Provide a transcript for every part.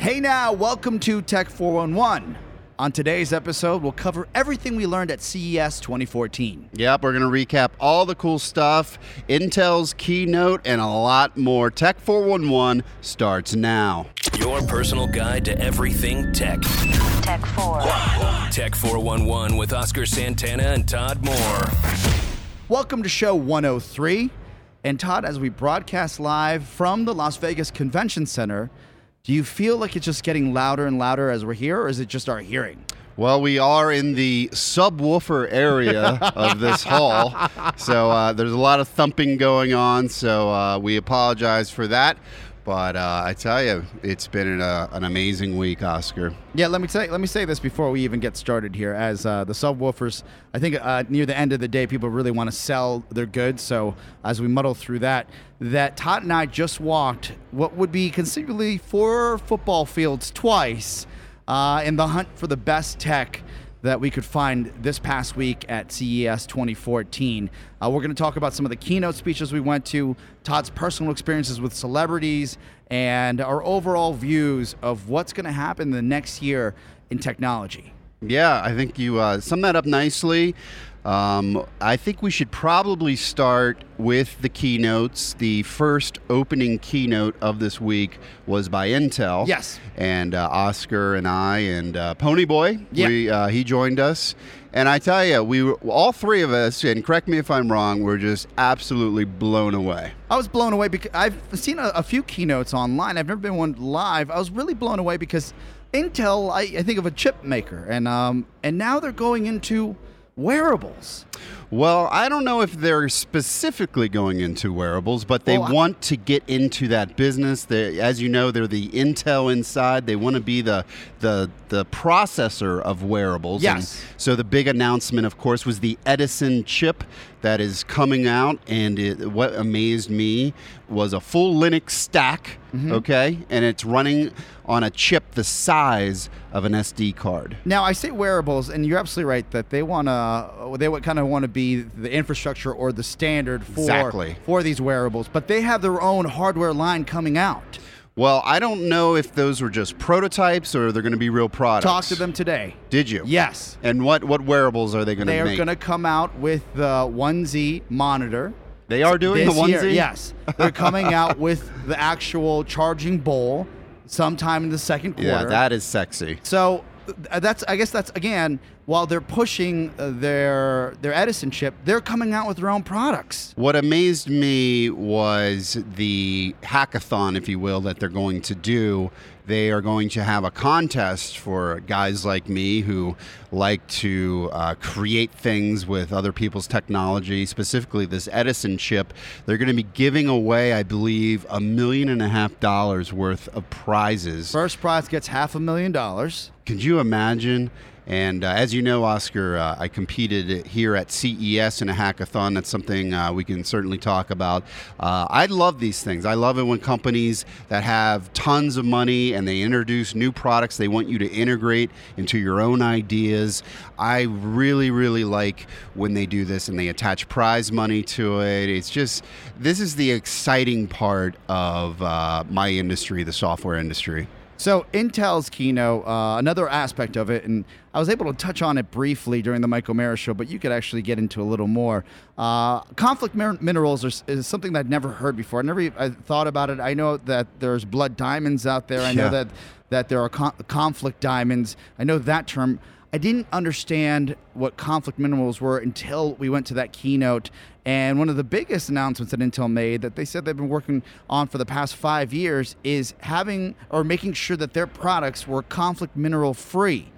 Hey now, welcome to Tech 411. On today's episode, we'll cover everything we learned at CES 2014. Yep, we're going to recap all the cool stuff, Intel's keynote, and a lot more. Tech 411 starts now. Your personal guide to everything tech. Tech 4. Tech 411 with Oscar Santana and Todd Moore. Welcome to show 103. And Todd, as we broadcast live from the Las Vegas Convention Center, do you feel like it's just getting louder and louder as we're here, or is it just our hearing? Well, we are in the subwoofer area of this hall, so uh, there's a lot of thumping going on. So uh, we apologize for that. But uh, I tell you, it's been an, uh, an amazing week, Oscar. Yeah, let me say let me say this before we even get started here. As uh, the subwoofers, I think uh, near the end of the day, people really want to sell their goods. So as we muddle through that, that Todd and I just walked what would be conceivably four football fields twice uh, in the hunt for the best tech that we could find this past week at CES 2014. Uh, we're going to talk about some of the keynote speeches we went to, Todd's personal experiences with celebrities, and our overall views of what's going to happen the next year in technology. Yeah, I think you uh, summed that up nicely. Um, I think we should probably start with the keynotes. The first opening keynote of this week was by Intel. Yes. And uh, Oscar and I and uh, Ponyboy, Yeah. we, uh, he joined us. And I tell you, we were, all three of us, and correct me if I'm wrong, were just absolutely blown away. I was blown away because I've seen a, a few keynotes online. I've never been one live. I was really blown away because Intel, I, I think of a chip maker, and um, and now they're going into wearables. Well, I don't know if they're specifically going into wearables, but they Well, want to get into that business. They, as you know, they're the Intel inside. They want to be the the the processor of wearables. And Yes. so the big announcement, of course, was the Edison chip that is coming out. And it, what amazed me was a full Linux stack. Mm-hmm. Okay, and it's running on a chip the size of an SD card. Now I say wearables, and you're absolutely right that they want to they would kind of want to be the infrastructure or the standard for Exactly. for these wearables, but they have their own hardware line coming out. Well, I don't know if those were just prototypes or they're going to be real products. Talk to them today. Did you? Yes. And what what wearables are they going to They are going to come out with the 1Z monitor. They are doing the year. onesie. Yes, they're coming out with the actual charging bowl sometime in the second quarter. Yeah, that is sexy. So that's I guess that's again while they're pushing uh, their their Edison chip, they're coming out with their own products. What amazed me was the hackathon, if you will, that they're going to do. They are going to have a contest for guys like me who like to uh, create things with other people's technology, specifically this Edison chip. They're going to be giving away, I believe, a million and a half dollars worth of prizes. First prize gets half a million dollars. Could you imagine? And uh, as you know, Oscar, uh, I competed here at CES in a hackathon. That's something uh, we can certainly talk about. Uh, I love these things. I love it when companies that have tons of money and they introduce new products they want you to integrate into your own ideas. I really, really like when they do this and they attach prize money to it. It's just, this is the exciting part of uh, my industry, the software industry. So Intel's keynote, uh, another aspect of it, and I was able to touch on it briefly during the Michael Mara show, but you could actually get into a little more. Uh, conflict min- minerals are, is something that I'd never heard before. I never I thought about it. I know that there's blood diamonds out there. I know that that there are con- conflict diamonds. I know that term. I didn't understand what conflict minerals were until we went to that keynote. And one of the biggest announcements that Intel made that they said they've been working on for the past five years is having or making sure that their products were conflict mineral free.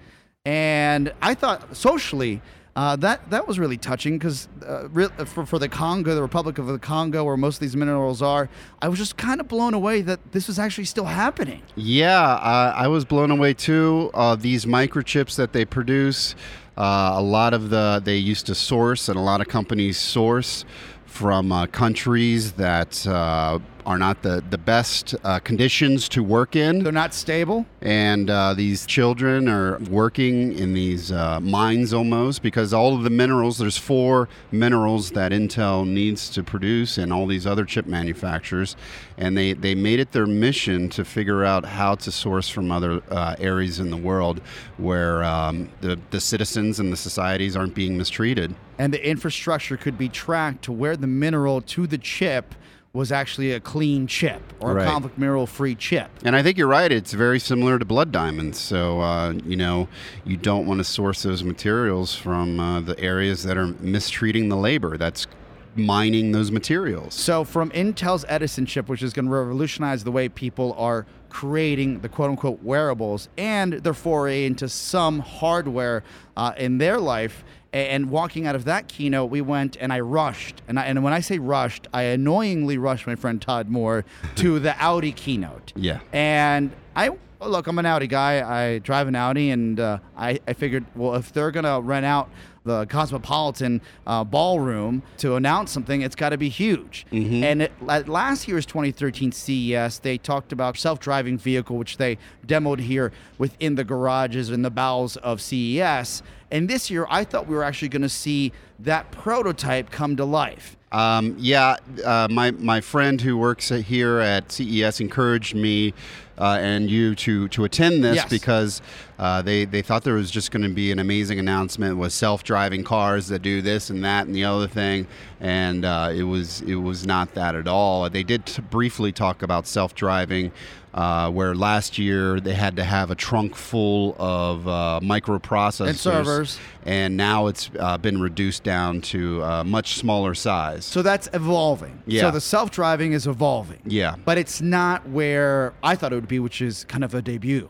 And I thought socially, uh, that that was really touching because uh, re- for, for the Congo, the Republic of the Congo, where most of these minerals are, I was just kind of blown away that this was actually still happening. Yeah, uh, I was blown away too. Uh, these microchips that they produce, uh, a lot of the they used to source, and a lot of companies source from uh, countries that uh, are not the the best uh, conditions to work in. They're not stable. and uh, these children are working in these uh, mines almost because all of the minerals there's four minerals that intel needs to produce and all these other chip manufacturers and they, they made it their mission to figure out how to source from other uh, areas in the world where um, the, the citizens and the societies aren't being mistreated and the infrastructure could be tracked to where the mineral to the chip was actually a clean chip or Right. a conflict mineral free chip. And I think you're right. It's very similar to blood diamonds. So, uh, you know, you don't want to source those materials from uh, the areas that are mistreating the labor that's mining those materials. So, from Intel's Edison chip, which is going to revolutionize the way people are creating the quote unquote wearables and their foray into some hardware uh, in their life. And walking out of that keynote, we went and I rushed. And, I, and when I say rushed, I annoyingly rushed my friend Todd Moore to the Audi keynote. Yeah. And I look, I'm an Audi guy. I drive an Audi, and uh, I, I figured, well, if they're gonna rent out the Cosmopolitan uh, ballroom to announce something, it's got to be huge. And it, at last year's 2013 CES, they talked about self-driving vehicle, which they demoed here within the garages and the bowels of CES. And this year, I thought we were actually going to see that prototype come to life. Um, yeah, uh, my my friend who works here at CES encouraged me uh, and you to to attend this Yes. because uh, they they thought there was just going to be an amazing announcement with self driving cars that do this and that and the other thing, and uh, it was it was not that at all. They did t- briefly talk about self driving. Uh, where last year they had to have a trunk full of uh, microprocessors And servers. and now it's uh, been reduced down to a much smaller size. So that's evolving. Yeah. So the self-driving is evolving. Yeah. But it's not where I thought it would be, which is kind of a debut.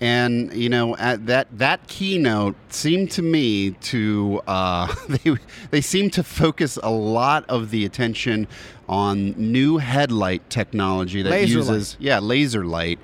and you know, at that that keynote seemed to me to uh, they they seem to focus a lot of the attention on new headlight technology that Laser uses yeah laser light.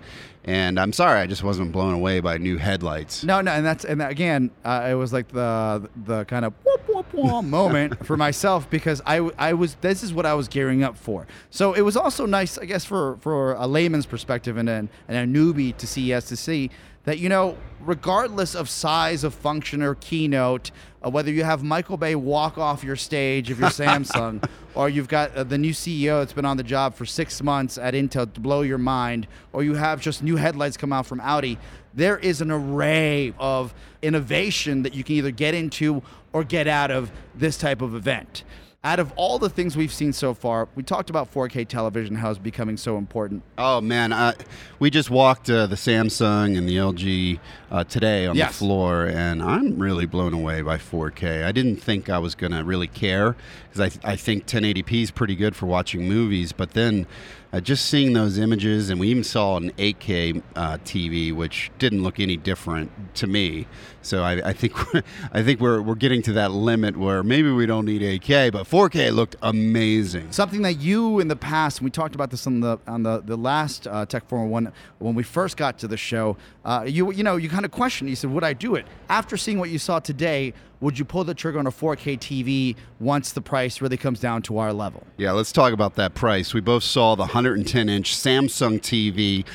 And I'm sorry, I just wasn't blown away by new headlights. No, no, and that's and that, again, uh, it was like the the kind of whoop whoop whoop moment for myself because I I was this is what I was gearing up for. So it was also nice, I guess, for for a layman's perspective and an, and a newbie to CES to see that you know, regardless of size of function or keynote, uh, whether you have Michael Bay walk off your stage if you're Samsung, or you've got uh, the new CEO that's been on the job for six months at Intel to blow your mind, or you have just new headlights come out from Audi, there is an array of innovation that you can either get into or get out of this type of event. Out of all the things we've seen so far, we talked about 4K television, how it's becoming so important. Oh man, uh, we just walked uh, the Samsung and the LG uh, today on Yes. the floor, and I'm really blown away by 4K. I didn't think I was gonna really care because I, I think 1080p is pretty good for watching movies, but then uh, just seeing those images, and we even saw an 8K uh, TV, which didn't look any different to me. So I, I think we're, I think we're we're getting to that limit where maybe we don't need 8K, but 4K looked amazing. Something that you in the past, we talked about this on the on the the last uh, Tech 401 when we first got to the show. Uh, you you know you kind of questioned. You said, "Would I do it?" After seeing what you saw today, would you pull the trigger on a 4K TV once the price really comes down to our level? Yeah, let's talk about that price. We both saw the 110 inch Samsung TV.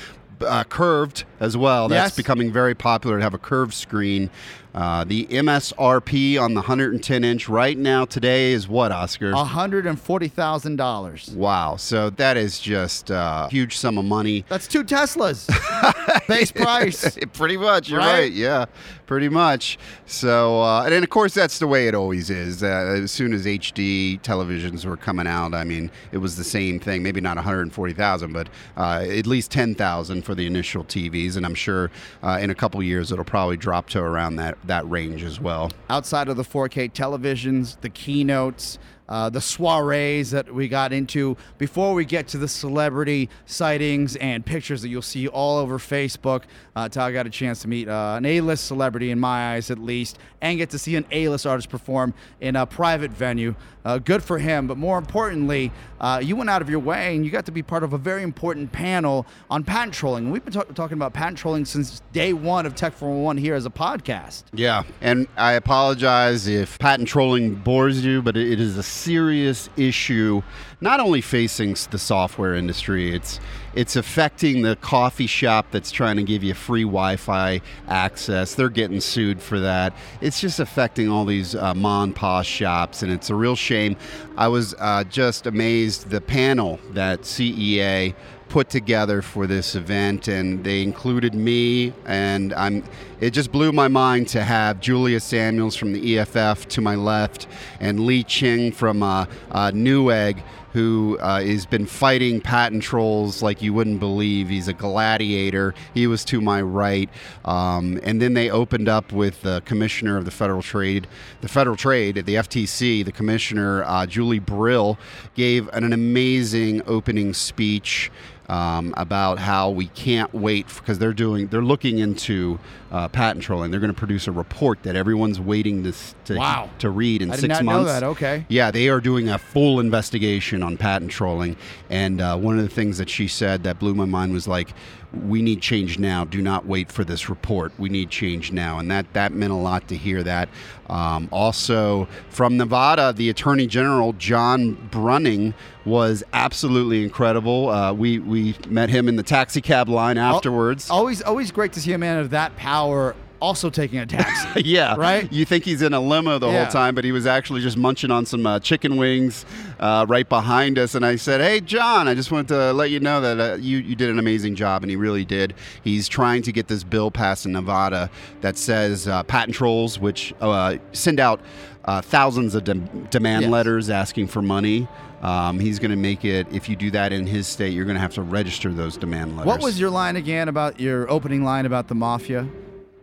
Uh, curved as well. That's Yes. becoming very popular to have a curved screen. Uh, the MSRP on the 110 inch right now today is what, Oscar? hundred and forty thousand dollars. Wow. So that is just a huge sum of money. That's two Teslas. Base price. pretty much, you're Right? right? Yeah, pretty much. So, uh, and then of course that's the way it always is. Uh, as soon as HD televisions were coming out, I mean, it was the same thing. Maybe not 140,000, but uh, at least 10,000 for the initial TVs, and I'm sure uh, in a couple years it'll probably drop to around that that range as well. outside of the 4K televisions, the keynotes, uh, the soirees that we got into before we get to the celebrity sightings and pictures that you'll see all over Facebook. Uh, got a chance to meet uh, an A-list celebrity, in my eyes at least, and get to see an A-list artist perform in a private venue. Uh, good for him, but more importantly, uh, you went out of your way and you got to be part of a very important panel on patent trolling. We've been talk- talking about patent trolling since day one of Tech 401 here as a podcast. Yeah, and I apologize if patent trolling bores you, but it is is serious issue, not only facing the software industry. It's it's affecting the coffee shop that's trying to give you free Wi-Fi access. They're getting sued for that. It's just affecting all these uh, mom and pop shops, and it's a real shame. I was uh, just amazed the panel that CEA put together for this event and they included me and I'm it just blew my mind to have Julie Samuels from the EFF to my left and Lee Cheng from uh, uh, Newegg who uh, has been fighting patent trolls like you wouldn't believe. He's a gladiator. He was to my right. Um, and then they opened up with the commissioner of the Federal Trade, the Federal Trade, the FTC, the commissioner, uh, Julie Brill, gave an amazing opening speech um, about how we can't wait because they're doing they're looking into uh, patent trolling. They're going to produce a report that everyone's waiting to to, Wow. to read in I did six months. that. Okay. Yeah, they are doing a full investigation on patent trolling. And uh, one of the things that she said that blew my mind was like, we need change now. Do not wait for this report. We need change now. And that, that meant a lot to hear that. Um, also, from Nevada, the Attorney General, John Brunning, was absolutely incredible. Uh, we, we met him in the taxi cab line afterwards. Always, always great to see a man of that power also taking a taxi. yeah. Right? You think he's in a limo the Yeah. whole time, but he was actually just munching on some uh, chicken wings uh, right behind us. And I said, Hey, John, I just wanted to let you know that uh, you, you did an amazing job. And he really did. He's trying to get this bill passed in Nevada that says uh, patent trolls, which uh, send out uh, thousands of dem- demand Yes. letters asking for money. Um, he's going to make it, if you do that in his state, you're going to have to register those demand letters. what was your line again about your opening line about the mafia?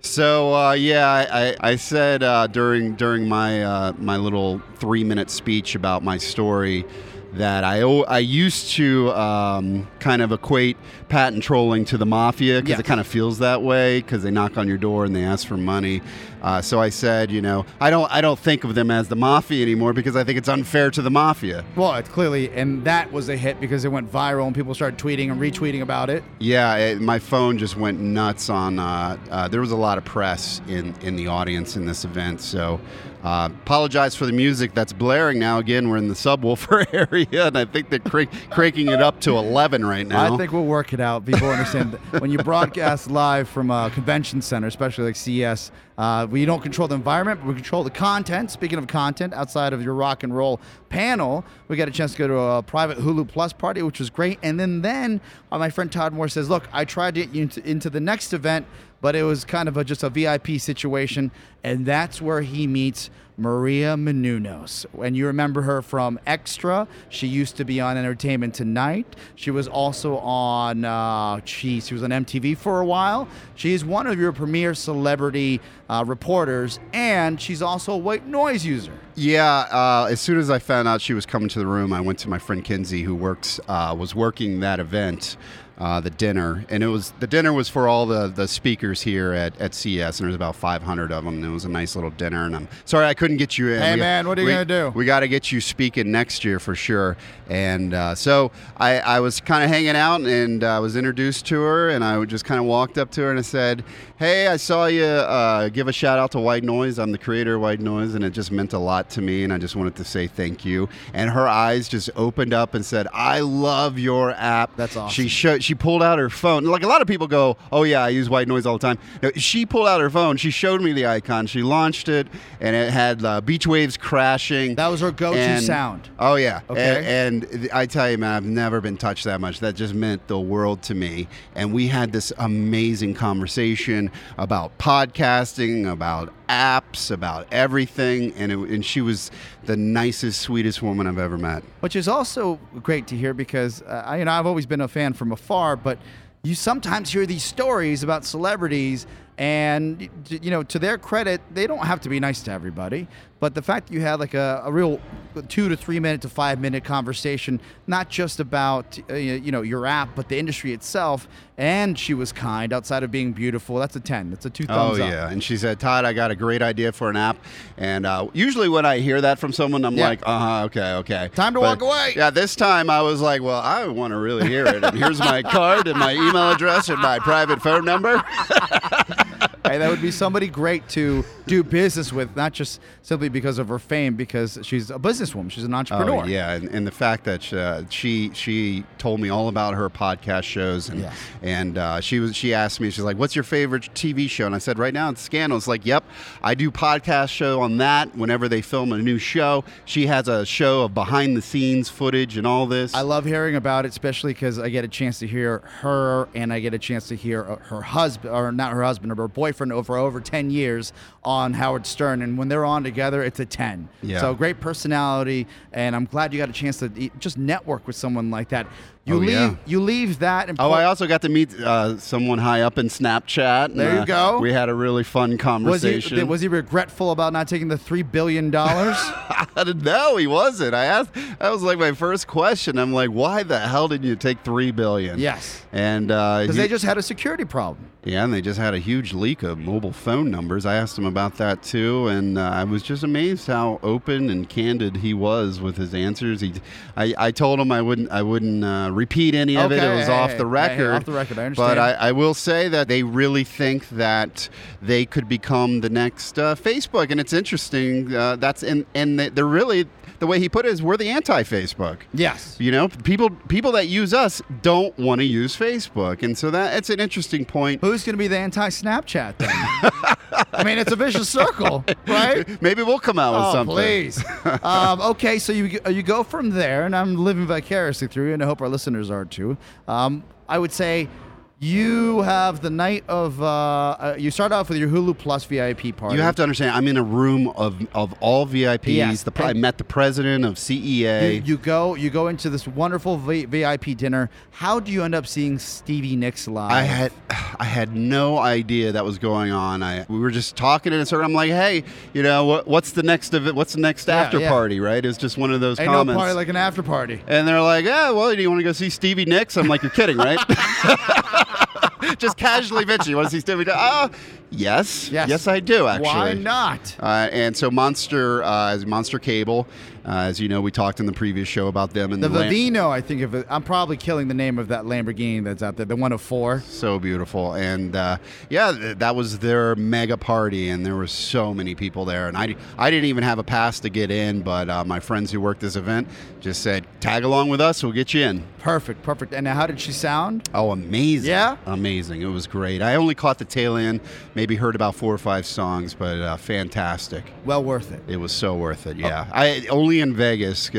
So uh, yeah, I, I, said uh, during during my uh, my little three minute speech about my story that I I used to um, kind of equate patent trolling to the mafia because Yeah. it kind of feels that way because they knock on your door and they ask for money. Uh, so I said, you know, I don't I don't think of them as the mafia anymore because I think it's unfair to the mafia. Well, it's clearly, and that was a hit because it went viral and people started tweeting and retweeting about it. Yeah, it, my phone just went nuts on. Uh, uh, there was a lot of press in, in the audience in this event, so uh, apologize for the music that's blaring now. Again, we're in the subwoofer area, and I think they're crank, cranking it up to 11 right now. I think we'll work it out. People understand that when you broadcast live from a convention center, especially like CES, uh, we don't control the environment, but we control the content. Speaking of content, outside of your rock and roll panel, we got a chance to go to a private Hulu Plus party, which was great. And then, then uh, my friend Todd Moore says, "Look, I tried to get you into, into the next event, but it was kind of a, just a VIP situation, and that's where he meets." Maria Menounos. And you remember her from Extra. She used to be on Entertainment Tonight. She was also on, uh, she, she was on MTV for a while. She's one of your premier celebrity uh, reporters, and she's also a white noise user. Yeah, uh, as soon as I found out she was coming to the room, I went to my friend Kinsey, who works uh, was working that event, uh, the dinner, and it was the dinner was for all the, the speakers here at, at CS, and there was about 500 of them. And it was a nice little dinner, and I'm sorry I couldn't get you in. Hey, We- man, what are you we- gonna do? We got to get you speaking next year for sure. And uh, so I, I was kind of hanging out, and I was introduced to her, and I just kind of walked up to her and I said, "Hey, I saw you uh, give a shout out to White Noise. I'm the creator of White Noise, and it just meant a lot to me, and I just wanted to say thank you." And her eyes just opened up and said, "I love your app." That's awesome. She showed, she pulled out her phone. Like a lot of people go, "Oh yeah, I use White Noise all the time." No, she pulled out her phone. She showed me the icon. She launched it, and it had uh, beach waves crashing. That was her go-to And- sound. Oh yeah. Okay. And, and I tell you, man, I've never been touched that much. That just meant the world to me. And we had this amazing conversation about podcasting, about apps, about everything. And it, and she was the nicest, sweetest woman I've ever met. which is also great to hear because uh, you know I've always been a fan from afar, but you sometimes hear these stories about celebrities, and you know to their credit, they don't have to be nice to everybody. But the fact that you had like a, a real two to three minute to five minute conversation, not just about uh, you know your app, but the industry itself, and she was kind outside of being beautiful. That's a ten. That's a two Oh thumbs up. yeah, and she said, "Todd, I got a great idea for an app." And uh, usually when I hear that from someone, I'm Yeah. like, "Uh huh, okay, okay." Time to walk away. Yeah, this time I was like, "Well, I want to really hear it." And here's my card and my email address and my private phone number. That would be somebody great to do business with, not just simply because of her fame, because she's a businesswoman. She's an entrepreneur. Oh, yeah, and, and the fact that uh, she she told me all about her podcast shows, and Yes. and uh, she was she asked me, she's like, "What's your favorite TV show?" And I said, "Right now it's Scandal." It's like, "Yep, I do podcast show on that whenever they film a new show." She has a show of behind the scenes footage and all this. I love hearing about it, especially because I get a chance to hear her and I get a chance to hear uh, her husband, or not her husband, or her boyfriend over over 10 years on Howard Stern. And when they're on together, it's a 10. Yeah. So great personality. And I'm glad you got a chance to just network with someone like that. You Oh, leave yeah. you leave that. And Oh, I also got to meet uh, someone high up in Snapchat. and, There you uh, go. We had a really fun was he, conversation. was he regretful about not taking the $3 billion? no, he wasn't. I asked. That was like my first question. I'm like, why the hell did you take three billion? Yes. And uh, Because he- they just had a security problem. Yeah, and they just had a huge leak of mobile phone numbers. I asked him about that too, and uh, I was just amazed how open and candid he was with his answers. He, I, I told him I wouldn't, I wouldn't uh, repeat any of it. Okay, It was hey, off hey, the hey, record. off the record, I But understand. I, I will say that they really think that they could become the next uh, Facebook, and it's interesting. Uh, that's and and they're really the way he put it is we're the anti-Facebook. Yes. You know, people people that use us don't want to use Facebook, and so that it's an interesting point. Who's going to be the anti-Snapchat then? I mean, it's a vicious circle, right? Maybe we'll come out with Oh, something. please. um, okay, so you you go from there, and I'm living vicariously through you, and I hope our listeners are too. Um, I would say you have the night of. Uh, uh, you start off with your Hulu Plus VIP party. You have to understand. I'm in a room of, of all VIPs. Yes, The, I met the president of CEA. You, you go. You go into this wonderful v- VIP dinner. How do you end up seeing Stevie Nicks live? I had I had no idea that was going on. I we were just talking and I'm like, hey, you know, what, what's the next of it? What's the next Yeah, after yeah. party? Right? It's just one of those Ain't no comments. party like an after party. and they're like, yeah, well, do you want to go see Stevie Nicks? I'm like, you're kidding, right? just casually mention, you want to see Stevie Uh, yes, Yes. yes, I do actually. Why not? Uh, and so Monster, uh, Monster Cable, uh, as you know, we talked in the previous show about them and The Lam- Vivino, I think of it. I'm probably killing the name of that Lamborghini that's out there, the 104. so beautiful and uh, yeah th- that was their mega party and there were so many people there and i, I didn't even have a pass to get in but uh, my friends who worked this event just said tag along with us we'll get you in Perfect, perfect. And how did she sound? oh amazing Yeah? amazing it was great i only caught the tail end maybe heard about four or five songs but uh, fantastic Well worth it. it was so worth it. Yeah, I only in Vegas.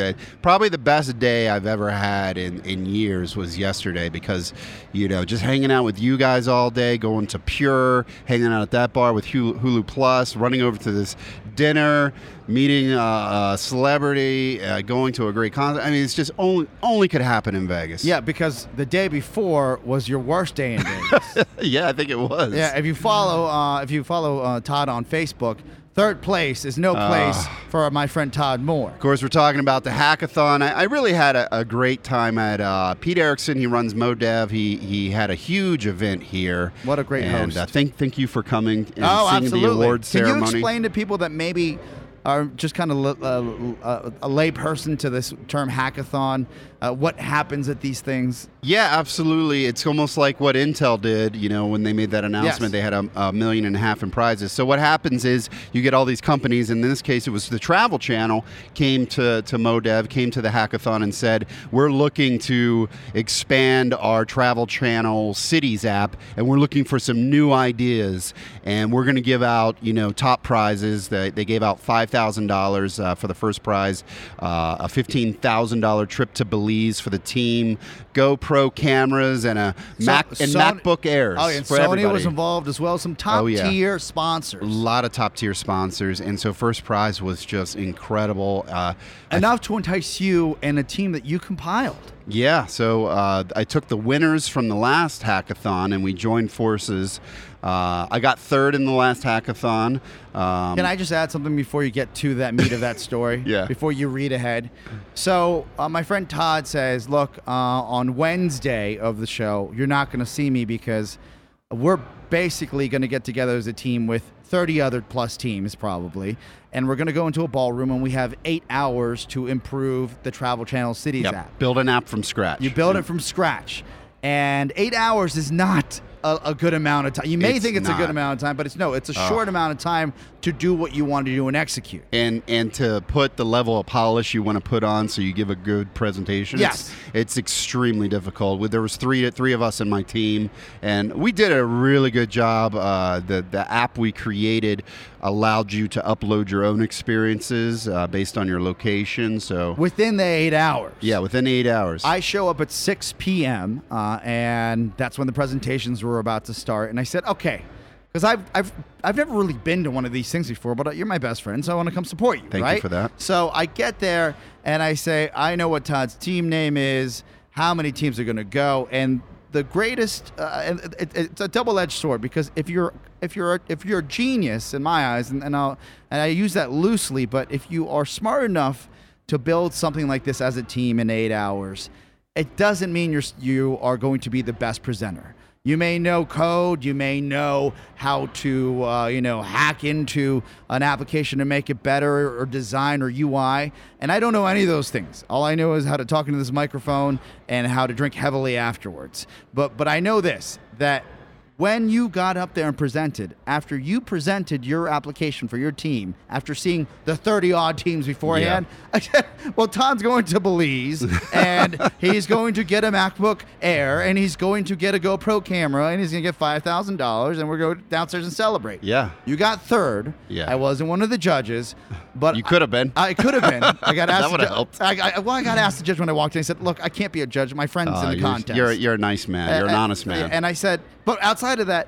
Probably the best day I've ever had in, in years was yesterday because, you know, just hanging out with you guys all day, going to Pure, hanging out at that bar with Hulu, Hulu Plus, running over to this dinner, meeting uh, a celebrity, uh, going to a great concert. I mean, it's just only only could happen in Vegas. Yeah, because the day before was your worst day in Vegas. yeah, I think it was. yeah, if you follow, uh, if you follow uh, Todd on Facebook, third place is no place Ah. for my friend Todd Moore. Of course, we're talking about the hackathon. I, I really had a, a great time at uh, Pete Erickson. He runs MoDev. He he had a huge event here. What a great and, host. Uh, thank thank you for coming and oh, seeing absolutely. the award Can you explain to people that maybe are just kind of uh, uh, a lay person to this term hackathon, uh, what happens at these things? Yeah, absolutely. It's almost like what Intel did, you know, when they made that announcement. Yes. They had a, a million and a half in prizes. So what happens is you get all these companies, and in this case, it was the Travel Channel came to, to MoDev, came to the hackathon and said, we're looking to expand our Travel Channel Cities app, and we're looking for some new ideas, and we're going to give out, you know, top prizes. They, they gave out $5,000 uh, for the first prize, uh, a $15,000 trip to Belize for the team, GoPro cameras, and a Mac and Sony- MacBook Airs Oh, and Sony everybody. was involved as well. Some top Oh, yeah. tier sponsors. a lot of top tier sponsors, and so first prize was just incredible. Uh, Enough to entice you and a team that you compiled. Yeah, so uh, I took the winners from the last hackathon and we joined forces. Uh, I got third in the last hackathon. Um, Can I just add something before you get to that meat of that story? Yeah. Before you read ahead. So, uh, my friend Todd says, Look, uh, on Wednesday of the show, you're not going to see me because we're basically going to get together as a team with 30 other plus teams, probably. And we're going to go into a ballroom and we have eight hours to improve the Travel Channel Cities Yep, app. build an app from scratch. You build it from scratch. And eight hours is not a, a good amount of time. You may It's think it's a good amount of time, but it's no. It's a Oh. short amount of time to do what you want to do and execute. and and to put the level of polish you want to put on so you give a good presentation Yes. it's, it's extremely difficult there was three three of us in my team and we did a really good job uh, the the app we created allowed you to upload your own experiences uh, based on your location so Within the eight hours. yeah within eight hours I show up at 6 p.m. Uh, and that's when the presentations were about to start. And I said, okay, because I've, I've, I've never really been to one of these things before, but uh, you're my best friend, so I want to come support you. Thank you for that. So I get there and I say, I know what Todd's team name is, how many teams are going to go, and the greatest. Uh, and it, it- it's a double-edged sword because if you're if you're if you're a genius in my eyes, and, and I'll and I use that loosely, but if you are smart enough to build something like this as a team in eight hours, it doesn't mean you're you are going to be the best presenter. You may know code, you may know how to uh, you know hack into an application to make it better or design or UI, and I don't know any of those things. All I know is how to talk into this microphone and how to drink heavily afterwards. But but I know this that when you got up there and presented, after you presented your application for your team, after seeing the 30 odd teams beforehand, I said, well, Todd's going to Belize and he's going to get a MacBook Air and he's going to get a GoPro camera and he's going to get $5,000 and we're going downstairs and celebrate. Yeah. You got third. Yeah. I wasn't one of the judges, but You could have been. I could have been. I got asked. That to would've helped. I, I, well, I got asked the judge when I walked in. I said, "Look, I can't be a judge. My friend's Uh, in the you're, contest." you're you're a nice man you're an Uh, uh, honest man And I said, but outside of that,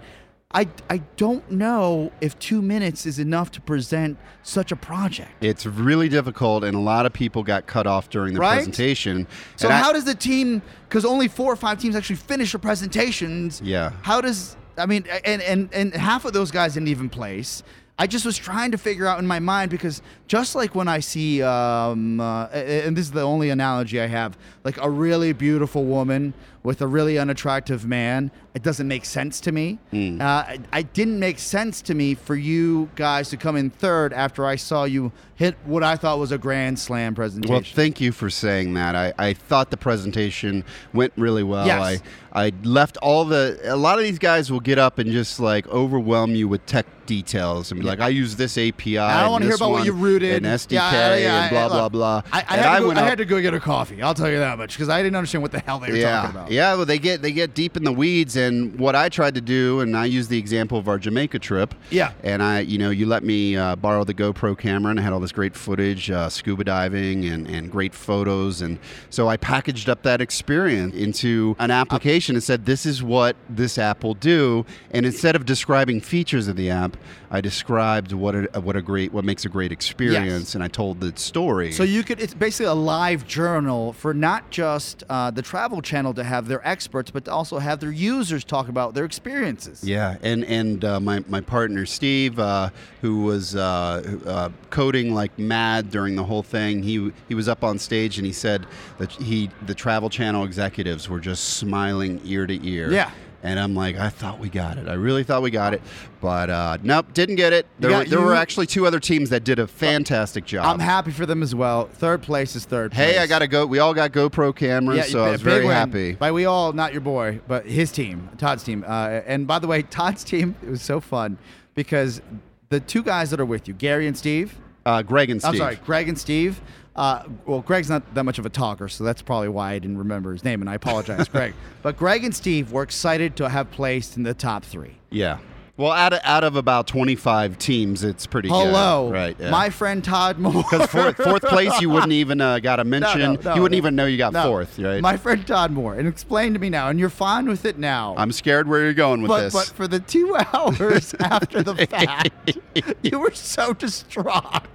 I, I don't know if two minutes is enough to present such a project. it's really difficult and a lot of people got cut off during the Right? presentation So And I- how does the team? Because only four or five teams actually finish their presentations. Yeah. How does? I mean, and and and half of those guys didn't even place. I just was trying to figure out in my mind because just like when I see, um, uh, and this is the only analogy I have, like a really beautiful woman with a really unattractive man, it doesn't make sense to me. Hmm. Uh, it, it didn't make sense to me for you guys to come in third after I saw you hit what I thought was a grand slam presentation. Well, thank you for saying that. I, I thought the presentation went really well. Yes. I, I left all the. A lot of these guys will get up and just like overwhelm you with tech details and be like, I use this API. I don't want to hear about what you rooted. And SDK Yeah, yeah, and blah, look, blah, blah. I, I, had, to go, I had to go get a coffee. I'll tell you that much because I didn't understand what the hell they were yeah, talking about. Yeah, well, they get they get deep in the weeds, and what I tried to do, and I use the example of our Jamaica trip. Yeah. And I, you know, you let me uh, borrow the GoPro camera, and I had all this great footage, uh, scuba diving, and and great photos, and so I packaged up that experience into an application and said, this is what this app will do, and instead of describing features of the app, I described what a what a great what makes a great experience, and I told the story. So you could it's basically a live journal for not just uh, the travel channel to have their experts, but to also have their users talk about their experiences. Yeah, and and uh, my my partner Steve, uh, who was uh, uh, coding like mad during the whole thing, he he was up on stage and he said that he the Travel Channel executives were just smiling ear to ear. Yeah. And I'm like, I thought we got it. I really thought we got it, but uh, nope, didn't get it. There, were, there were actually two other teams that did a fantastic job. I'm happy for them as well. Third place is third place. hey, I got to go. We all got GoPro cameras, so I was very win. happy. By we all, not your boy, but his team, Todd's team. Uh, and by the way, Todd's team, it was so fun because the two guys that are with you, Gary and Steve, Uh, Greg and Steve. I'm sorry, Greg and Steve. Uh, well, Greg's not that much of a talker, so that's probably why I didn't remember his name, and I apologize, Greg. But Greg and Steve were excited to have placed in the top three. Yeah. Well, out of, out of about 25 teams, it's pretty Hello, good. Right. yeah. my friend Todd Moore. Because fourth, fourth place, you wouldn't even uh, got a mention. no, no, you wouldn't no. even know you got No. fourth, right? My friend Todd Moore, and explain to me now, and you're fine with it now. I'm scared where you're going with but, this. but for the two hours after the fact, you were so distraught.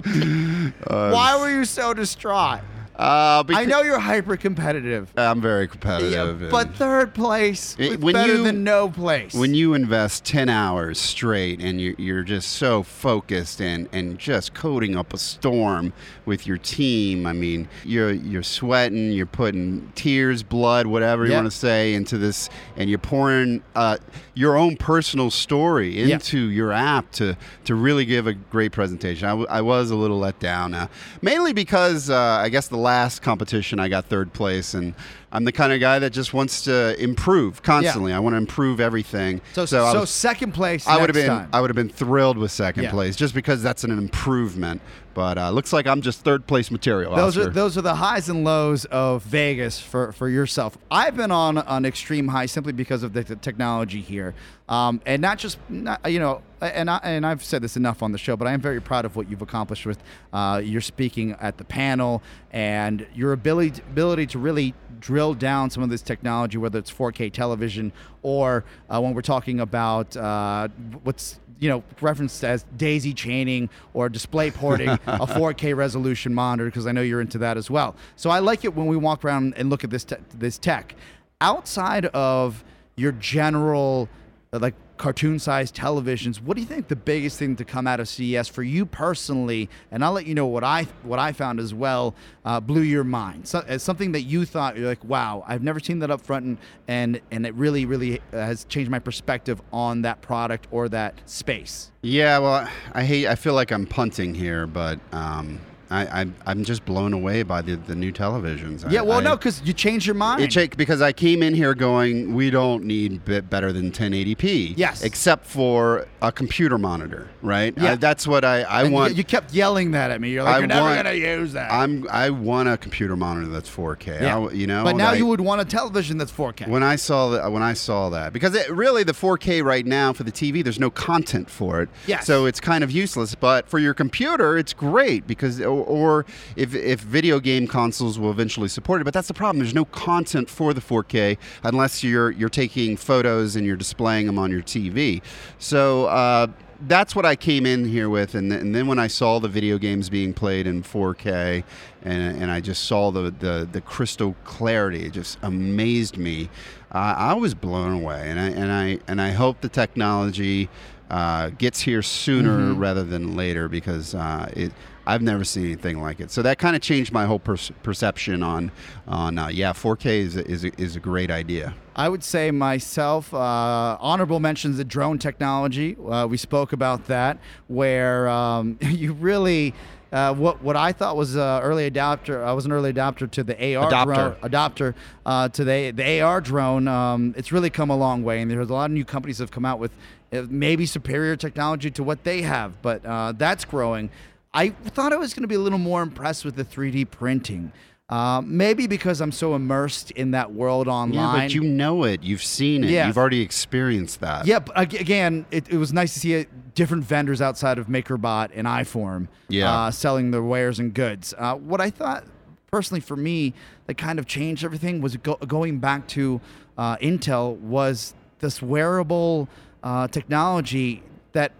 Why were you so distraught? Uh, I know you're hyper competitive. I'm very competitive. and but third place It- was when better you- than no place. when you invest 10 hours straight and you're, you're just so focused and, and just coding up a storm with your team, I mean, you're, you're sweating, you're putting tears, blood, whatever you Yeah. want to say, into this, and you're pouring uh, your own personal story Yeah. into your app to, to really give a great presentation. I, w- I was a little let down, uh, mainly because uh, I guess the last competition I got third place, and I'm the kind of guy that just wants to improve constantly. I want to improve everything. So, so, I was- second place. I would have been time. I would have been thrilled with second Yeah. place just because that's an improvement. But uh, looks like I'm just third place material. Those are those are the highs and lows of Vegas for, for yourself. I've been on an extreme high simply because of the, the technology here, um, and not just not, you know. And I, and I've said this enough on the show, but I am very proud of what you've accomplished with uh, your speaking at the panel and your ability ability to really drill down some of this technology, whether it's 4K television or uh, when we're talking about uh, what's you know, referenced as daisy chaining or display porting a 4K resolution monitor because I know you're into that as well. So I like it when we walk around and look at this te- this tech. Outside of your general like cartoon sized televisions, what do you think the biggest thing to come out of CES for you personally? And I'll let you know what I what I found as well uh, blew your mind. So, as something that you thought you're like, wow, I've never seen that up front, and and, and it really really uh, has changed my perspective on that product or that space. Yeah, well, I hate. I feel like I'm punting here, but um, I, I I'm just blown away by the, the new televisions. Yeah, I, well, I, no, because you changed your mind. It check because I came in here going, we don't need bit better than 1080p. Yes. Except for a computer monitor, right? Yeah. I- that's what I, I And want. You, kept yelling that at me. You're like, you're never want- gonna use that. I'm I want a computer monitor that's 4K. yeah. I- you know, But now you would want a television that's 4K. when I saw that, when I saw that, because it, really the 4K right now for the TV, there's no content for it. Yes. So it's kind of useless. But for your computer, it's great because, or, if if video game consoles will eventually support it. But that's the problem. There's no content for the 4K unless you're you're taking photos and you're displaying them on your TV. So. Uh, that's what I came in here with, and, th- and then when I saw the video games being played in 4K, and, and I just saw the, the, the crystal clarity, it just amazed me. Uh, I was blown away, and I and I and I hope the technology uh, gets here sooner rather than later because uh, it. I've never seen anything like it. So that kind of changed my whole pers- perception on on uh, yeah, 4K is a, is a, is a great idea. I would say myself, uh, honorable mentions the drone technology. Uh, we spoke about that, where um, you really. Uh, what what I thought was uh, early adopter, I was an early adopter to the AR Adopter. drone, adopter uh, to the the AR drone. Um, it's really come a long way, and there's a lot of new companies that have come out with uh, maybe superior technology to what they have, but uh, that's growing. I thought I was going to be a little more impressed with the 3D printing. Uh, maybe because I'm so immersed in that world online. Yeah, but you know it. You've seen it. Yeah. You've already experienced that. Yeah, but again, it, it was nice to see uh different vendors outside of MakerBot and iForm Yeah. uh, selling their wares and goods. Uh, what I thought, personally, for me, that kind of changed everything was go- going back to uh, Intel was this wearable uh, technology that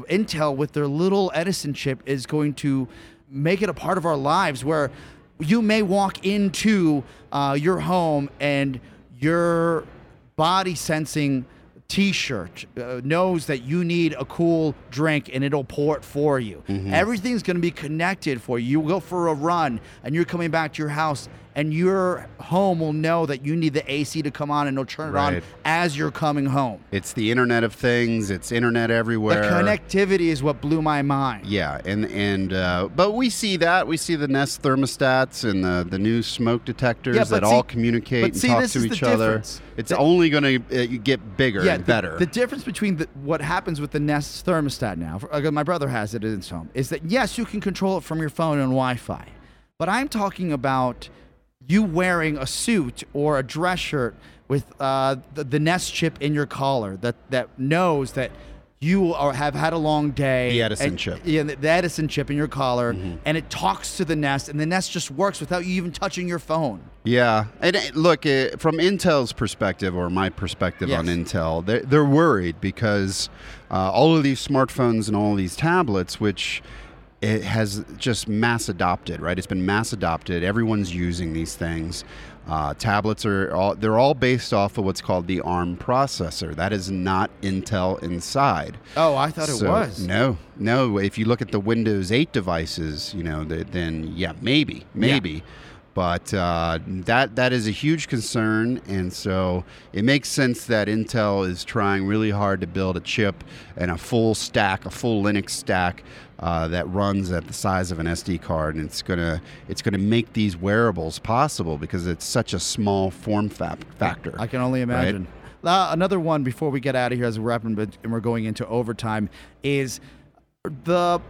Intel, with their little Edison chip, is going to make it a part of our lives where you may walk into uh, your home and your body sensing t-shirt uh, knows that you need a cool drink and it'll pour it for you. Everything's going to be connected for you. You go for a run and you're coming back to your house and your home will know that you need the ac to come on and it'll turn it on as you're coming home It's the Internet of Things. It's internet everywhere. the connectivity is what blew my mind Yeah, and and uh, but we see that we see the Nest thermostats and the the new smoke detectors Yeah, that see- all communicate and see, talk to each other. difference. It's That- only going to uh, get bigger yeah, and the, better. The difference between the, what happens with the Nest thermostat now, for, uh, my brother has it in his home, is that yes, you can control it from your phone and Wi-Fi, but I'm talking about you wearing a suit or a dress shirt with uh, the, the Nest chip in your collar that that knows that. You are, have had a long day. The Edison and- chip. Yeah, the, the Edison chip in your collar, Mm-hmm. and it talks to the Nest, and the Nest just works without you even touching your phone. Yeah, and uh, look uh, from Intel's perspective or my perspective on Intel, they're, they're worried because uh, all of these smartphones and all of these tablets, which it has just mass adopted, right? It's been mass adopted. Everyone's using these things. Uh, tablets are all they're all based off of what's called the ARM processor. That is not Intel inside. Oh, I thought it was. No, no. If you look at the Windows 8 devices, you know, the, then yeah, maybe, maybe. But uh, that that is a huge concern, and so it makes sense that Intel is trying really hard to build a chip and a full stack, a full Linux stack uh, that runs at the size of an SD card, and it's gonna it's gonna make these wearables possible because it's such a small form fa- factor. I can only right? imagine. Uh, another one before we get out of here as we're wrapping but- and we're going into overtime is the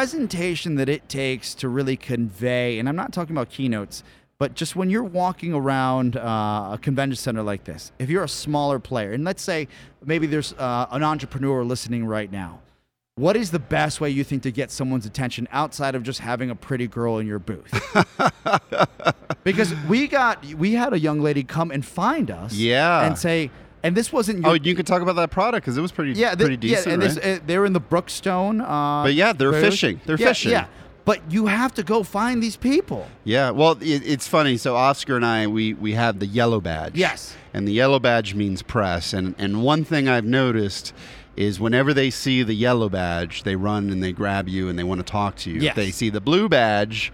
presentation that it takes to really convey, and I'm not talking about keynotes, but just when you're walking around uh, a convention center like this, if you're a smaller player, and let's say maybe there's uh, an entrepreneur listening right now, what is the best way you think to get someone's attention outside of just having a pretty girl in your booth? because we got we had a young lady come and find us, Yeah. and say, and this wasn't your, Oh, you could talk about that product because it was pretty yeah, pretty decent, yeah, and right? this, uh, they were in the Brookstone. Uh, But yeah, they're fishing. They're Yeah, fishing. Yeah, but you have to go find these people. Yeah, well, it, it's funny. So Oscar and I, we we have the yellow badge. Yes. and the yellow badge means press. And and one thing I've noticed is whenever they see the yellow badge, they run and they grab you and they want to talk to you. Yes. If they see the blue badge,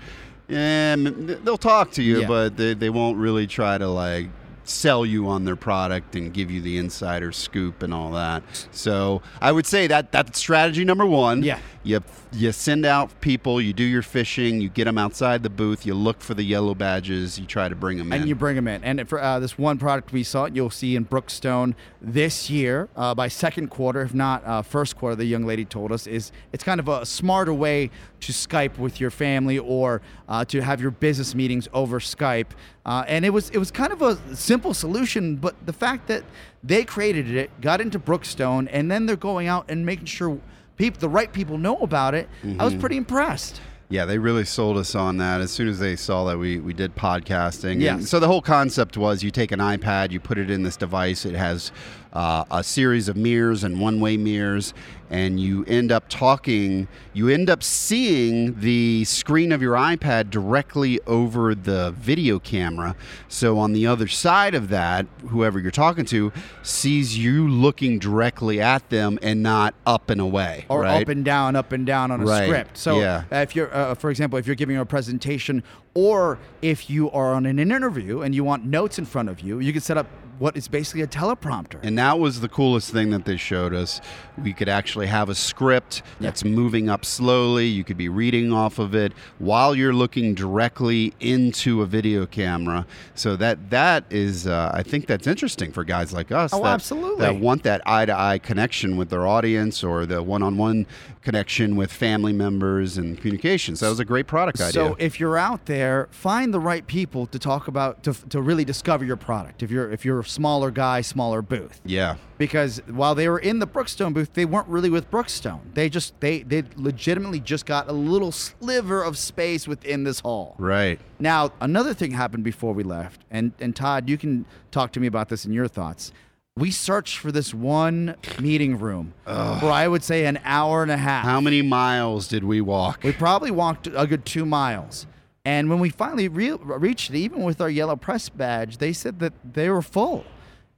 um, they'll talk to you, Yeah. but they, they won't really try to like sell you on their product and give you the insider scoop and all that. So I would say that that's strategy number one. Yeah. You you send out people, you do your fishing, you get them outside the booth, you look for the yellow badges, you try to bring them in. And you bring them in. And for uh, this one product we saw, you'll see in Brookstone this year uh, by second quarter, if not uh, first quarter, the young lady told us, is it's kind of a smarter way to Skype with your family or uh, to have your business meetings over Skype. Uh, and it was it was kind of a simple solution, but the fact that they created it, got into Brookstone, and then they're going out and making sure people, the right people know about it, I Mm-hmm. was pretty impressed. Yeah, they really sold us on that as soon as they saw that we, we did podcasting. And so the whole concept was you take an iPad, you put it in this device, it has uh, a series of mirrors and one way mirrors, and you end up talking, you end up seeing the screen of your iPad directly over the video camera. So on the other side of that, whoever you're talking to sees you looking directly at them and not up and away. or right? up and down, up and down on a Right. script. So, Yeah. uh, if you're, uh, for example, if you're giving a presentation, or if you are on an interview and you want notes in front of you, you can set up what is basically a teleprompter. And that was the coolest thing that they showed us. We could actually have a script that's moving up slowly. You could be reading off of it while you're looking directly into a video camera. So that that is, uh, I think that's interesting for guys like us. Oh, that, absolutely. That want that eye to eye connection with their audience or the one on one connection with family members and communication. So that was a great product idea. So if you're out there, find the right people to talk about to, to really discover your product. If you're if you're a smaller guy, smaller booth. yeah. because while they were in the Brookstone booth, they weren't really with Brookstone. They just they they legitimately just got a little sliver of space within this hall. Right. Now, another thing happened before we left, and and Todd, you can talk to me about this and your thoughts. We searched for this one meeting room for I would say an hour and a half. How many miles did we walk? We probably walked a good two miles. And when we finally re- reached it, even with our yellow press badge, they said that they were full.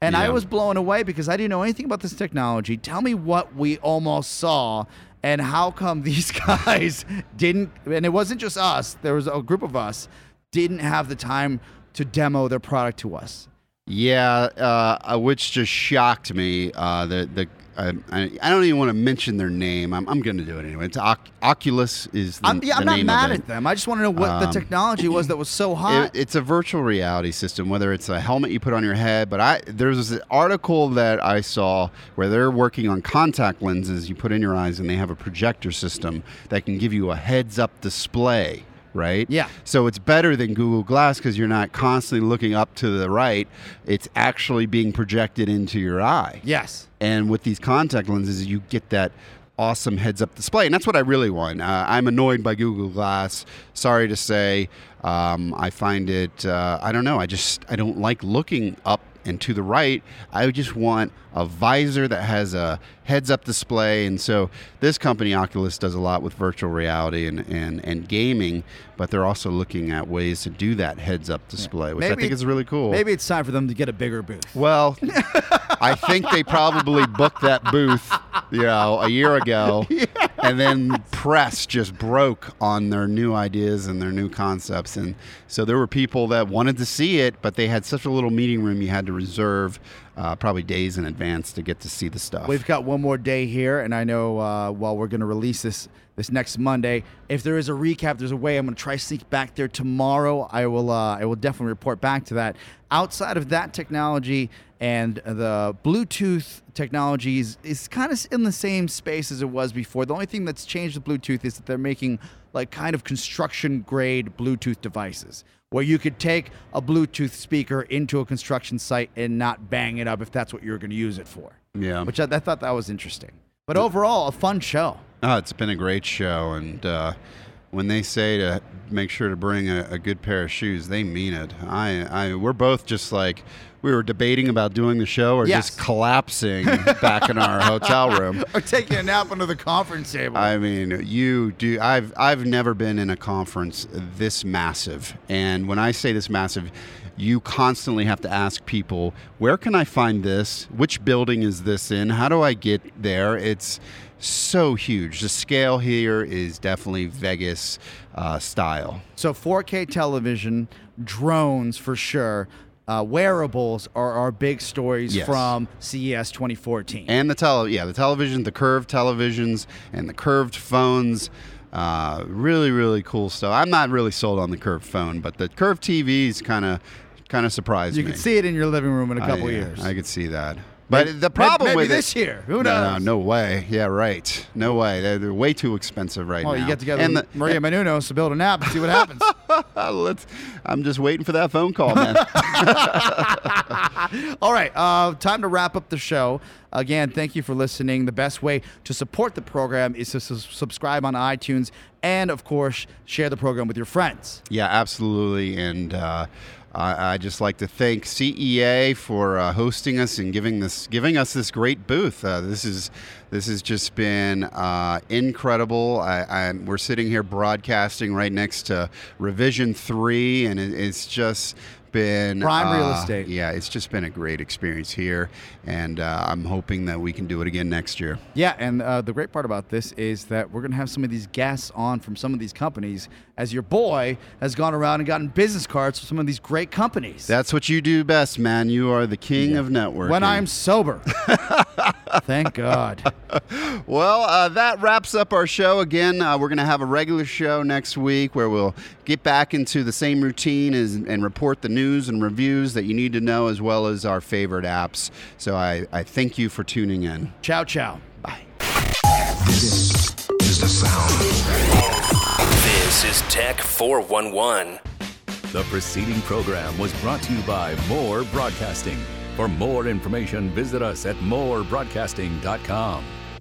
And I was blown away because I didn't know anything about this technology. Tell me what we almost saw and how come these guys didn't, and it wasn't just us, there was a group of us, didn't have the time to demo their product to us. Yeah, uh, uh, which just shocked me. Uh, the the I, I I don't even want to mention their name. I'm, I'm going to do it anyway. It's Oc- Oculus is the, I'm, yeah, the I'm not mad at them. I just want to know what the Um, technology was that was so hot. It, it's a virtual reality system, whether it's a helmet you put on your head. But I there's this article that I saw where they're working on contact lenses you put in your eyes, and they have a projector system that can give you a heads up display. Right? Yeah. So it's better than Google Glass because you're not constantly looking up to the right. It's actually being projected into your eye. yes. And with these contact lenses, you get that awesome heads up display. And that's what I really want. Uh, I'm annoyed by Google Glass. Sorry to say. Um, I find it, uh, I don't know, I just, I don't like looking up and to the right. I just want a visor that has a heads up display. And so this company, Oculus, does a lot with virtual reality and, and, and gaming, but they're also looking at ways to do that heads up display, which I think is really cool. Maybe it's time for them to get a bigger booth. Well, I think they probably booked that booth, you know, a year ago, and then press just broke on their new ideas and their new concepts. And so there were people that wanted to see it, but they had such a little meeting room you had to reserve uh, probably days in advance to get to see the stuff. We've got one more day here, and I know uh, while we're going to release this this next Monday, if there is a recap, there's a way I'm going to try sneak back there tomorrow. I will uh, I will definitely report back to that. Outside of that technology and the Bluetooth technology is, is kind of in the same space as it was before. The only thing that's changed with Bluetooth is that they're making like kind of construction grade Bluetooth devices where you could take a Bluetooth speaker into a construction site and not bang it up if that's what you're going to use it for. Yeah. Which I, I thought that was interesting. But overall, a fun show. Oh, it's been a great show, and uh, when they say to make sure to bring a, a, good pair of shoes, they mean it. I, I, we're both just like we were debating about doing the show or Yes. just collapsing back in our hotel room. Or taking a nap under the conference table. I mean, you do. I've I've never been in a conference this massive, and when I say this massive, you constantly have to ask people, where can I find this? Which building is this in? How do I get there? It's so huge. The scale here is definitely Vegas uh, style. so 4K television, drones for sure. Uh, wearables are our big stories Yes. from CES 2014. and the tele yeah the television the curved televisions and the curved phones uh, really really cool stuff i'm not really sold on the curved phone but the curved tvs kind of kind of surprised me. you can see it in your living room in a couple yeah, years. i could see that but Maybe- the problem maybe with this it, year. Who knows? no, no way. Yeah, right. No way. They're, they're way too expensive right well, now. you get together and the, Maria Menounos to build an app and see what happens. let's, I'm just waiting for that phone call, man. All right, uh, time to wrap up the show. Again, thank you for listening. The best way to support the program is to sus- subscribe on iTunes and, of course, share the program with your friends. Yeah, absolutely. And uh, I, I just like to thank CEA for uh, hosting us and giving this giving us this great booth. Uh, this is this has just been uh, incredible. I, I, we're sitting here broadcasting right next to Revision Three, and it, it's just been Prime real uh, estate. Yeah, it's just been a great experience here, and uh, I'm hoping that we can do it again next year. Yeah, and uh, the great part about this is that we're going to have some of these guests on from some of these companies as your boy has gone around and gotten business cards from some of these great companies. That's what you do best, man. You are the king of networking. when I'm sober. Thank God. Well, uh, that wraps up our show. Again, uh, we're going to have a regular show next week where we'll get back into the same routine as, and report the news and reviews that you need to know, as well as our favorite apps. So I, I thank you for tuning in. Ciao, ciao. Bye. This is the sound. This is Tech 411. The preceding program was brought to you by More Broadcasting. For more information, visit us at morebroadcasting.com.